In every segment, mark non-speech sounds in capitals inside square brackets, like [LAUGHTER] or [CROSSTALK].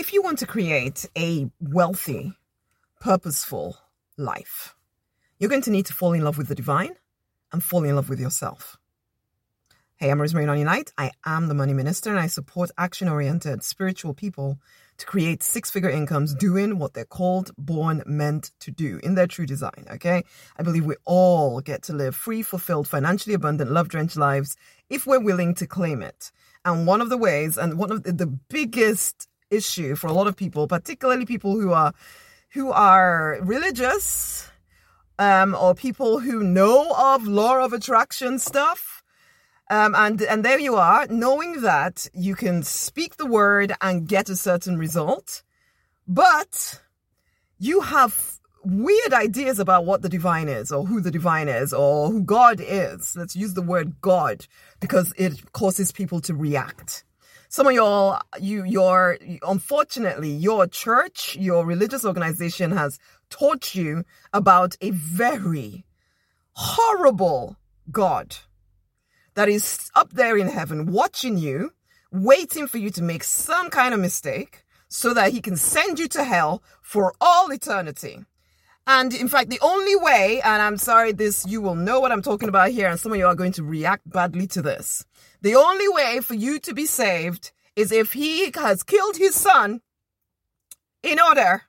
if you want to create a wealthy, purposeful life, you're going to need to fall in love with the divine and fall in love with yourself. Hey, I'm Rosemary Nonny Knight. I am the money minister and I support action oriented spiritual people to create six figure incomes doing what they're called, born, meant to do in their true design. Okay. I believe we all get to live free, fulfilled, financially abundant, love drenched lives if we're willing to claim it. And one of the ways, and one of the, the biggest issue for a lot of people, particularly people who are who are religious, um, or people who know of law of attraction stuff. Um, and and there you are, knowing that you can speak the word and get a certain result, but you have weird ideas about what the divine is or who the divine is or who God is. Let's use the word God because it causes people to react. Some of y'all, you, your, unfortunately, your church, your religious organization has taught you about a very horrible God that is up there in heaven watching you, waiting for you to make some kind of mistake so that he can send you to hell for all eternity. And in fact, the only way, and I'm sorry, this, you will know what I'm talking about here, and some of you are going to react badly to this. The only way for you to be saved is if he has killed his son in order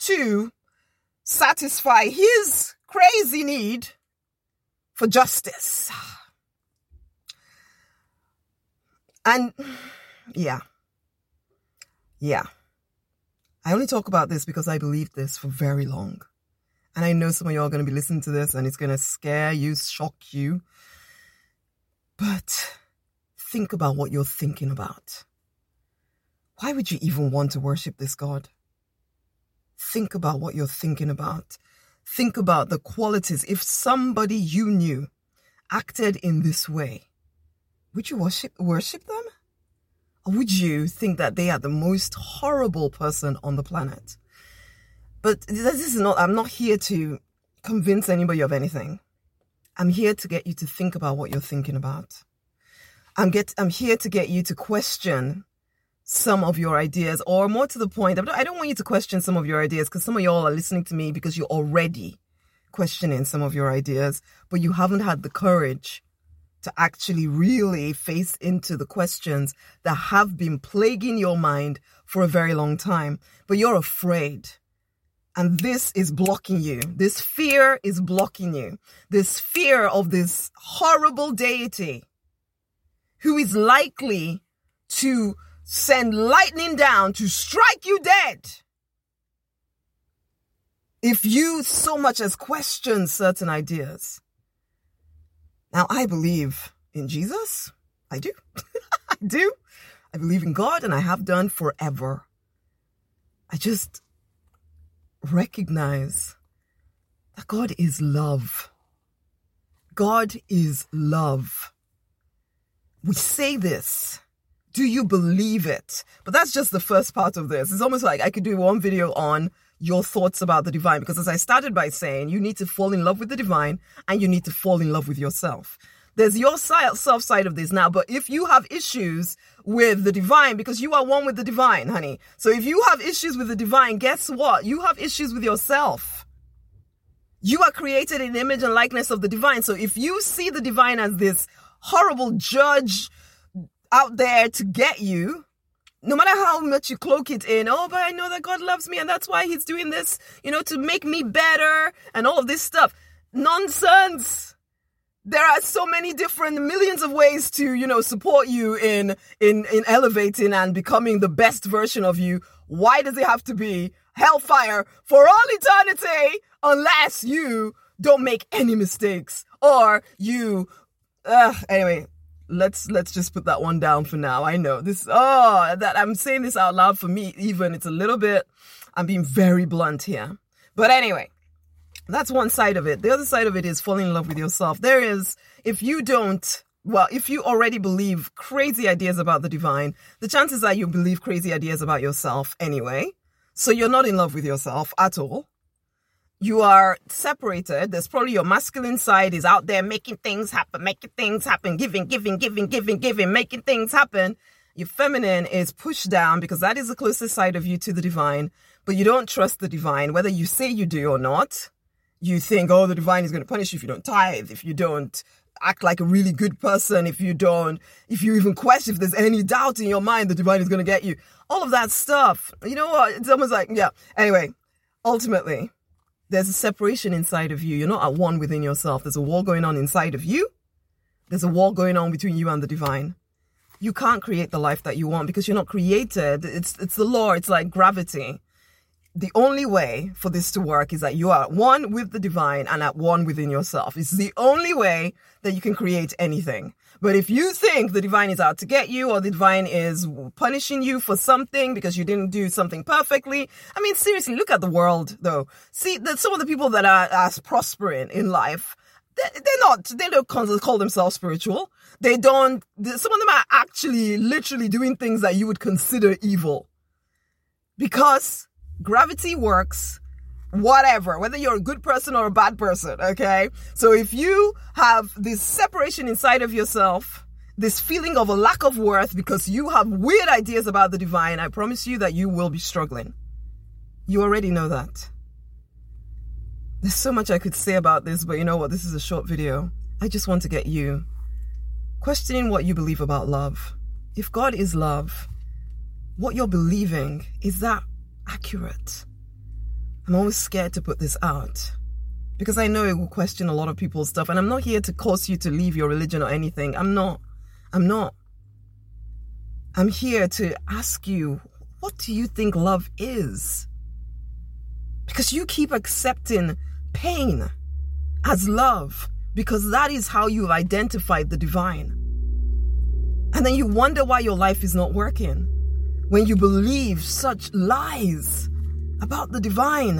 to satisfy his crazy need for justice. And yeah, yeah. I only talk about this because I believed this for very long. And I know some of y'all are going to be listening to this and it's going to scare you, shock you. But think about what you're thinking about. Why would you even want to worship this God? Think about what you're thinking about. Think about the qualities. If somebody you knew acted in this way, would you worship worship them? Or would you think that they are the most horrible person on the planet? But this is not, I'm not here to convince anybody of anything. I'm here to get you to think about what you're thinking about. I'm get, I'm here to get you to question some of your ideas or more to the point, I don't want you to question some of your ideas because some of y'all are listening to me because you're already questioning some of your ideas, but you haven't had the courage to actually really face into the questions that have been plaguing your mind for a very long time, but you're afraid. And this is blocking you. This fear is blocking you. This fear of this horrible deity who is likely to send lightning down to strike you dead. If you so much as question certain ideas. Now, I believe in Jesus. I do. [LAUGHS] I do. I believe in God and I have done forever. I just recognize that God is love. God is love. We say this. Do you believe it? But that's just the first part of this. It's almost like I could do one video on your thoughts about the divine because as I started by saying, you need to fall in love with the divine and you need to fall in love with yourself. There's your self side of this now, but if you have issues with the divine, because you are one with the divine, honey. So if you have issues with the divine, guess what? You have issues with yourself. You are created in image and likeness of the divine. So if you see the divine as this horrible judge out there to get you, no matter how much you cloak it in, oh, but I know that God loves me and that's why he's doing this, you know, to make me better and all of this stuff. Nonsense. There are so many different millions of ways to, you know, support you in, in, in elevating and becoming the best version of you. Why does it have to be hellfire for all eternity unless you don't make any mistakes or you, uh, anyway, let's let's just put that one down for now. I know this. Oh, that I'm saying this out loud for me. Even it's a little bit. I'm being very blunt here. But anyway, that's one side of it. The other side of it is falling in love with yourself. There is, if you don't, well, if you already believe crazy ideas about the divine, the chances are you believe crazy ideas about yourself anyway. So you're not in love with yourself at all you are separated. There's probably your masculine side is out there making things happen, making things happen, giving, giving, giving, giving, giving, making things happen. Your feminine is pushed down because that is the closest side of you to the divine, but you don't trust the divine, whether you say you do or not. You think, oh, the divine is going to punish you if you don't tithe, if you don't act like a really good person, if you don't, if you even question if there's any doubt in your mind, the divine is going to get you. All of that stuff. You know what? It's almost like, yeah. Anyway, ultimately, there's a separation inside of you. You're not at one within yourself. There's a war going on inside of you. There's a war going on between you and the divine. You can't create the life that you want because you're not created. It's it's the law. It's like gravity the only way for this to work is that you are one with the divine and at one within yourself. It's the only way that you can create anything. But if you think the divine is out to get you or the divine is punishing you for something because you didn't do something perfectly, I mean, seriously, look at the world though. See that some of the people that are, are prospering in life, they're not, they don't call themselves spiritual. They don't, some of them are actually literally doing things that you would consider evil because gravity works whatever, whether you're a good person or a bad person, okay? So if you have this separation inside of yourself, this feeling of a lack of worth because you have weird ideas about the divine, I promise you that you will be struggling. You already know that. There's so much I could say about this, but you know what? This is a short video. I just want to get you questioning what you believe about love. If God is love, what you're believing, is that accurate. I'm always scared to put this out because I know it will question a lot of people's stuff. And I'm not here to cause you to leave your religion or anything. I'm not. I'm not. I'm here to ask you, what do you think love is? Because you keep accepting pain as love because that is how you've identified the divine. And then you wonder why your life is not working when you believe such lies about the divine.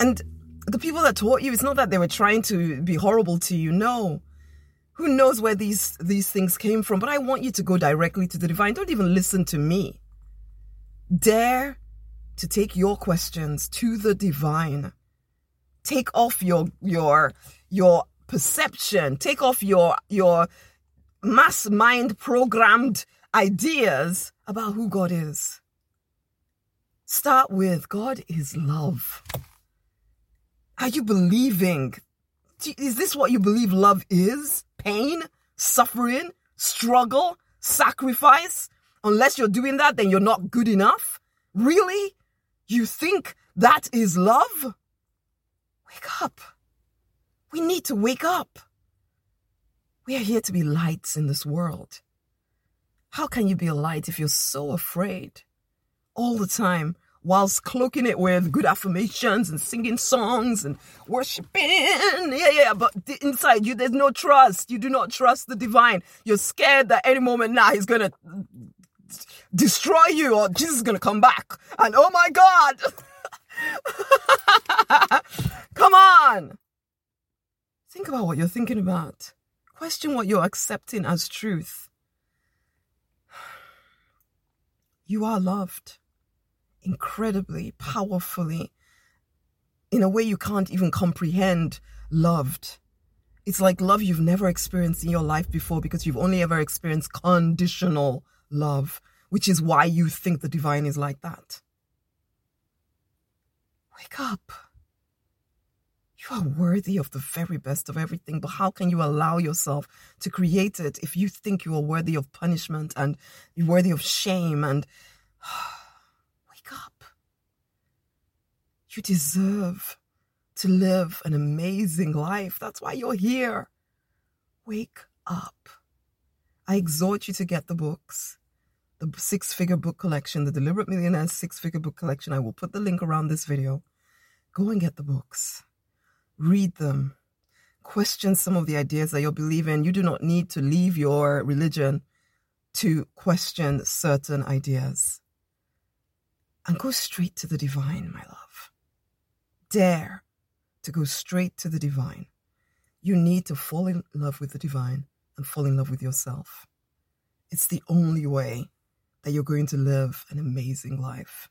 And the people that taught you, it's not that they were trying to be horrible to you. No. Who knows where these, these things came from? But I want you to go directly to the divine. Don't even listen to me. Dare to take your questions to the divine. Take off your, your, your perception. Take off your, your mass mind programmed ideas about who God is. Start with God is love. Are you believing? Is this what you believe love is? Pain, suffering, struggle, sacrifice? Unless you're doing that, then you're not good enough? Really? You think that is love? Wake up. We need to wake up. We are here to be lights in this world. How can you be a light if you're so afraid all the time whilst cloaking it with good affirmations and singing songs and worshiping? Yeah, yeah, but inside you, there's no trust. You do not trust the divine. You're scared that any moment now he's going to destroy you or Jesus is going to come back. And oh my God. [LAUGHS] Come on. Think about what you're thinking about. Question what you're accepting as truth. You are loved incredibly, powerfully, in a way you can't even comprehend. Loved. It's like love you've never experienced in your life before because you've only ever experienced conditional love, which is why you think the divine is like that. Wake up. You are worthy of the very best of everything, but how can you allow yourself to create it if you think you are worthy of punishment and you're worthy of shame and [SIGHS] wake up? You deserve to live an amazing life. That's why you're here. Wake up. I exhort you to get the books. The six figure book collection, the Deliberate Millionaire six figure book collection. I will put the link around this video. Go and get the books read them, question some of the ideas that you're believing. You do not need to leave your religion to question certain ideas. And go straight to the divine, my love. Dare to go straight to the divine. You need to fall in love with the divine and fall in love with yourself. It's the only way that you're going to live an amazing life.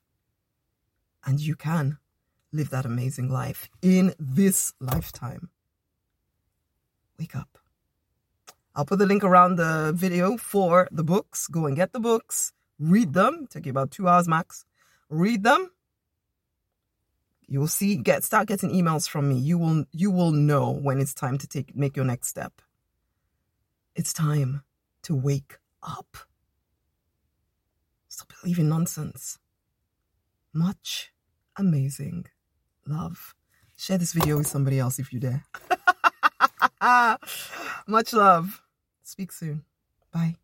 And you can live that amazing life in this lifetime. Wake up. I'll put the link around the video for the books. Go and get the books, read them. Take you about two hours max. Read them. You will see get start getting emails from me. You will you will know when it's time to take make your next step. It's time to wake up. Stop believing nonsense. Much amazing love. Share this video with somebody else if you dare. [LAUGHS] Much love. Speak soon. Bye.